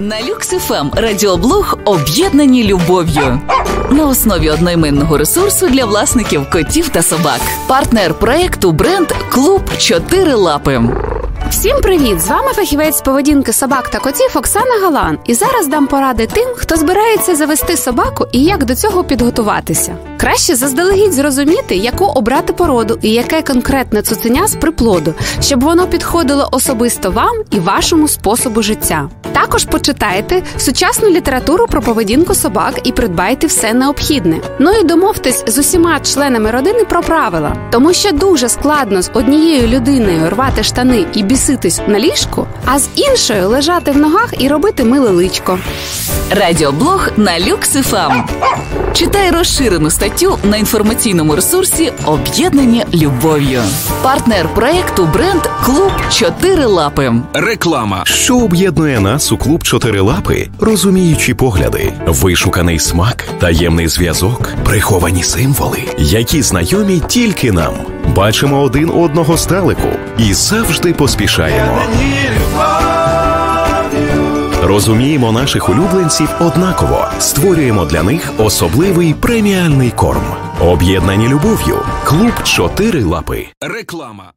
На Люксифем радіоблог об'єднані любов'ю на основі одноіменного ресурсу для власників котів та собак. Партнер проекту бренд Клуб Чотири Лапи. Всім привіт! З вами фахівець поведінки собак та котів Оксана Галан. І зараз дам поради тим, хто збирається завести собаку і як до цього підготуватися. Краще заздалегідь зрозуміти, яку обрати породу і яке конкретне цуценя з приплоду, щоб воно підходило особисто вам і вашому способу життя. Також почитайте сучасну літературу про поведінку собак і придбайте все необхідне. Ну і домовтесь з усіма членами родини про правила, тому що дуже складно з однією людиною рвати штани і біситись на ліжку, а з іншою лежати в ногах і робити миле личко. Радіоблог на Люксифем. Читай розширену статтю на інформаційному ресурсі Об'єднані любов'ю. Партнер проекту бренд Клуб Чотири Лапи. Реклама. Що об'єднує нас у клуб Чотирилапи? Розуміючі погляди, вишуканий смак, таємний зв'язок, приховані символи, які знайомі тільки нам. Бачимо один одного здалеку і завжди поспішаємо. Розуміємо наших улюбленців однаково, створюємо для них особливий преміальний корм. Об'єднані любов'ю. Клуб Чотири Лапи. Реклама.